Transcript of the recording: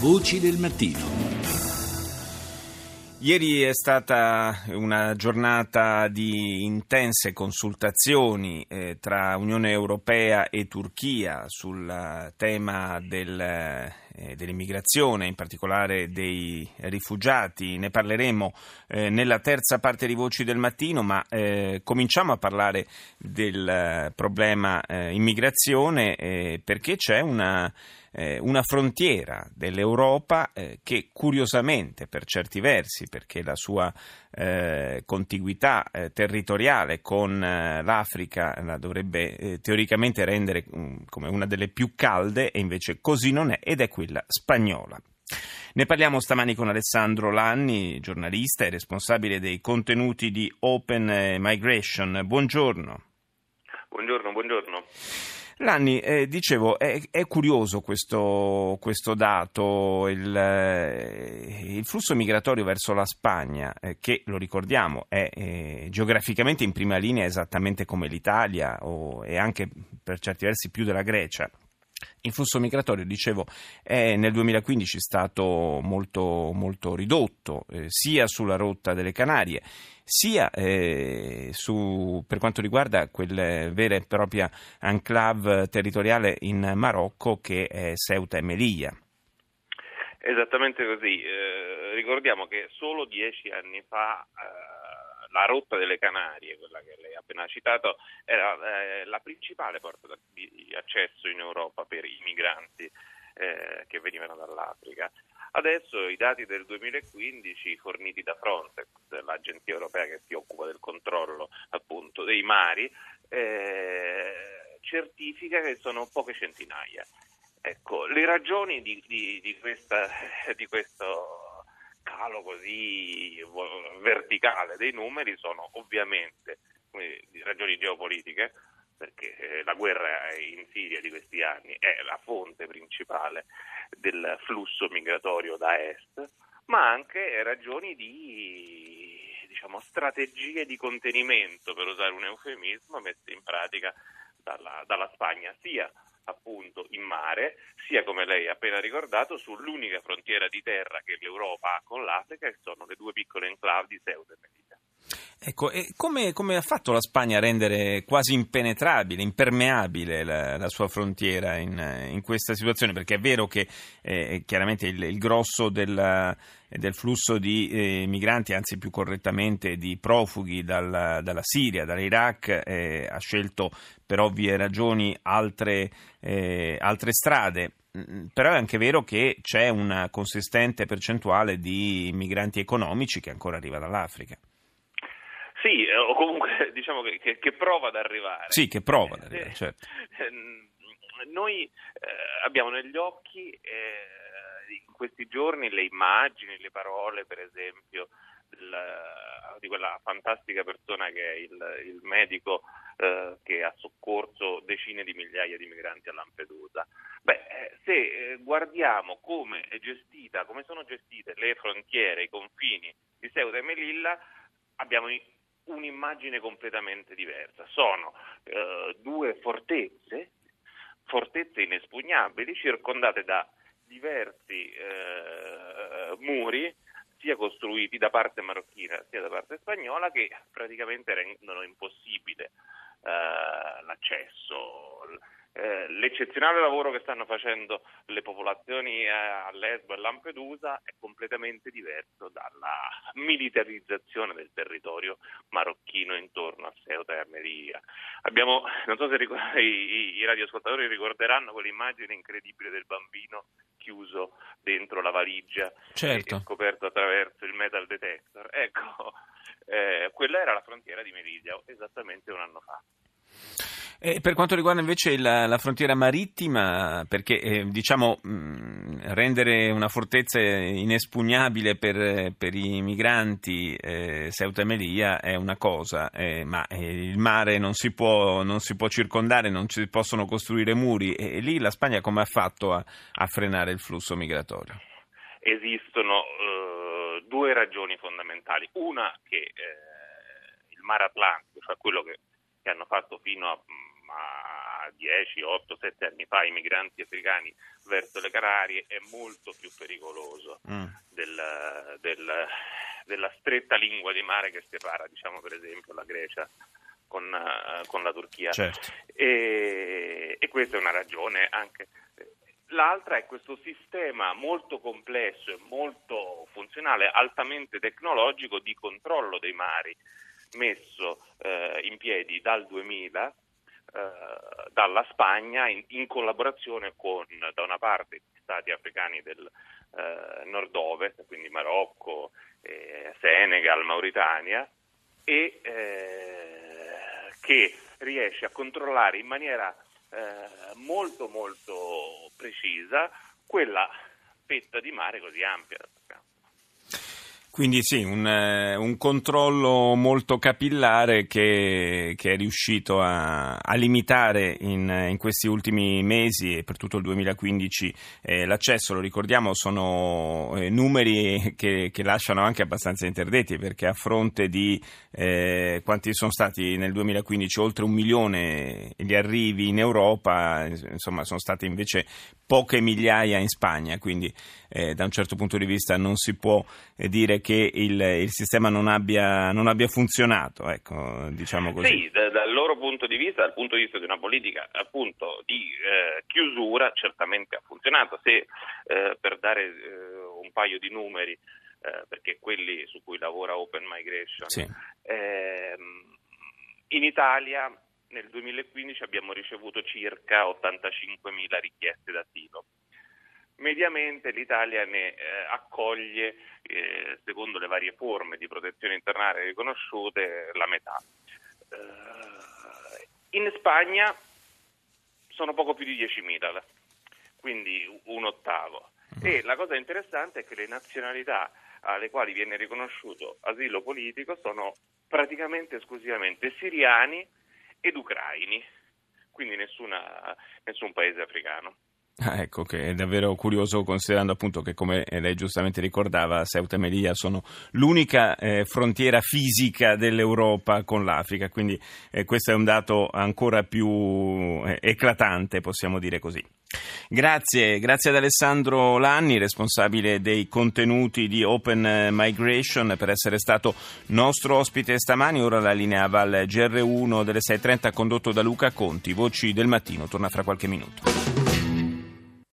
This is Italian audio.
Voci del mattino. Ieri è stata una giornata di intense consultazioni eh, tra Unione Europea e Turchia sul tema del, eh, dell'immigrazione, in particolare dei rifugiati. Ne parleremo eh, nella terza parte di Voci del Mattino, ma eh, cominciamo a parlare del problema eh, immigrazione eh, perché c'è una eh, una frontiera dell'Europa eh, che curiosamente per certi versi, perché la sua eh, contiguità eh, territoriale con eh, l'Africa la dovrebbe eh, teoricamente rendere um, come una delle più calde e invece così non è ed è quella spagnola. Ne parliamo stamani con Alessandro Lanni, giornalista e responsabile dei contenuti di Open Migration. Buongiorno. Buongiorno, buongiorno. Lanni, eh, dicevo, è, è curioso questo, questo dato, il, eh, il, flusso migratorio verso la Spagna, eh, che lo ricordiamo è eh, geograficamente in prima linea esattamente come l'Italia o, e anche per certi versi più della Grecia. Il flusso migratorio, dicevo, è nel 2015 stato molto, molto ridotto, eh, sia sulla rotta delle Canarie, sia eh, su, per quanto riguarda quella vera e propria enclave territoriale in Marocco che è Ceuta e Melilla. Esattamente così. Eh, ricordiamo che solo dieci anni fa eh, la rotta delle Canarie, quella che lei ha appena citato, era eh, la principale porta di accesso in Europa per i migranti eh, che venivano dall'Africa. Adesso i dati del 2015 forniti da Frontex, l'agenzia europea che si occupa del controllo appunto dei mari, eh, certifica che sono poche centinaia. Ecco, le ragioni di, di, di, questa, di questo calo così verticale dei numeri sono ovviamente ragioni geopolitiche, perché eh, la guerra in Siria di questi anni è la fonte principale del flusso migratorio da est, ma anche ragioni di diciamo, strategie di contenimento, per usare un eufemismo, messe in pratica dalla, dalla Spagna, sia appunto in mare, sia come lei ha appena ricordato sull'unica frontiera di terra che l'Europa ha con l'Africa, che sono le due piccole enclave di Ceuta e Melilla. Ecco, e come, come, ha fatto la Spagna a rendere quasi impenetrabile, impermeabile la, la sua frontiera in, in, questa situazione? Perché è vero che eh, chiaramente il, il grosso della, del flusso di eh, migranti, anzi più correttamente di profughi dal, dalla Siria, dall'Iraq, eh, ha scelto per ovvie ragioni altre, eh, altre strade. Mm, però è anche vero che c'è una consistente percentuale di migranti economici che ancora arriva dall'Africa. Eh, o comunque diciamo che, che, che prova ad arrivare. Sì, che prova ad arrivare, certo. Noi eh, abbiamo negli occhi eh, in questi giorni le immagini, le parole, per esempio, del, di quella fantastica persona che è il, il medico eh, che ha soccorso decine di migliaia di migranti a Lampedusa. Beh, eh, se eh, guardiamo come, gestita, come sono gestite le frontiere, i confini di Ceuta e Melilla, abbiamo un'immagine completamente diversa. Sono eh, due fortezze, fortezze inespugnabili, circondate da diversi eh, muri, sia costruiti da parte marocchina sia da parte spagnola, che praticamente rendono impossibile eh, l'accesso eh, l'eccezionale lavoro che stanno facendo le popolazioni eh, a Lesbo e Lampedusa è completamente diverso dalla militarizzazione del territorio marocchino intorno a Ceuta e a Melilla. Abbiamo, non so se ricordo, i, i radioascoltatori ricorderanno quell'immagine incredibile del bambino chiuso dentro la valigia certo. e scoperto attraverso il metal detector. Ecco, eh, quella era la frontiera di Melilla esattamente un anno fa. E per quanto riguarda invece la, la frontiera marittima, perché eh, diciamo mh, rendere una fortezza inespugnabile per, per i migranti eh, Ceuta e Melilla è una cosa, eh, ma eh, il mare non si, può, non si, può, circondare, non si possono costruire muri e, e lì la Spagna come ha fatto a, a frenare il flusso migratorio? Esistono uh, due ragioni fondamentali. Una che eh, il mare Atlantico, cioè quello che, che hanno fatto fino a a 10, 8, 7 anni fa i migranti africani verso le Canarie è molto più pericoloso mm. del, del, della stretta lingua di mare che separa, diciamo per esempio, la Grecia con, uh, con la Turchia. Certo. E, e, questa è una ragione anche. L'altra è questo sistema molto complesso e molto funzionale, altamente tecnologico di controllo dei mari messo eh, in piedi dal 2000 eh, dalla Spagna in, in, collaborazione con da una parte gli stati africani del eh, nord-ovest, quindi Marocco, eh, Senegal, Mauritania, e eh, che riesce a controllare in maniera eh, molto molto precisa quella fetta di mare così ampia. Quindi sì, un, eh, un, controllo molto capillare che, che è riuscito a, a limitare in, in, questi ultimi mesi e per tutto il 2015 eh, l'accesso, lo ricordiamo, sono eh, numeri che, che, lasciano anche abbastanza interdetti perché a fronte di eh, quanti sono stati nel 2015 oltre un milione gli arrivi in Europa, insomma sono state invece poche migliaia in Spagna, quindi eh, da un certo punto di vista non si può eh, dire che il, il sistema non abbia, non abbia funzionato, ecco, diciamo così. Sì, da, dal loro punto di vista, dal punto di vista di una politica appunto di eh, chiusura, certamente ha funzionato. Se eh, per dare eh, un paio di numeri, eh, perché quelli su cui lavora Open Migration, sì. Ehm, in Italia nel 2015 abbiamo ricevuto circa 85.000 richieste d'asilo. Mediamente l'Italia ne eh, accoglie, eh, secondo le varie forme di protezione internazionale riconosciute, la metà. Eh, in Spagna sono poco più di 10.000, quindi un ottavo. E la cosa interessante è che le nazionalità alle quali viene riconosciuto asilo politico sono praticamente esclusivamente siriani, ed ucraini, quindi nessuna, nessun paese africano. Ah, ecco che è davvero curioso considerando appunto che come lei giustamente ricordava Ceuta e Melilla sono l'unica eh, frontiera fisica dell'Europa con l'Africa, quindi eh, questo è un dato ancora più eh, eclatante, possiamo dire così. Grazie, grazie ad Alessandro Lanni, responsabile dei contenuti di Open Migration, per essere stato nostro ospite stamani. Ora la linea va al GR1 delle 6.30 condotto da Luca Conti. Voci del mattino, torna fra qualche minuto.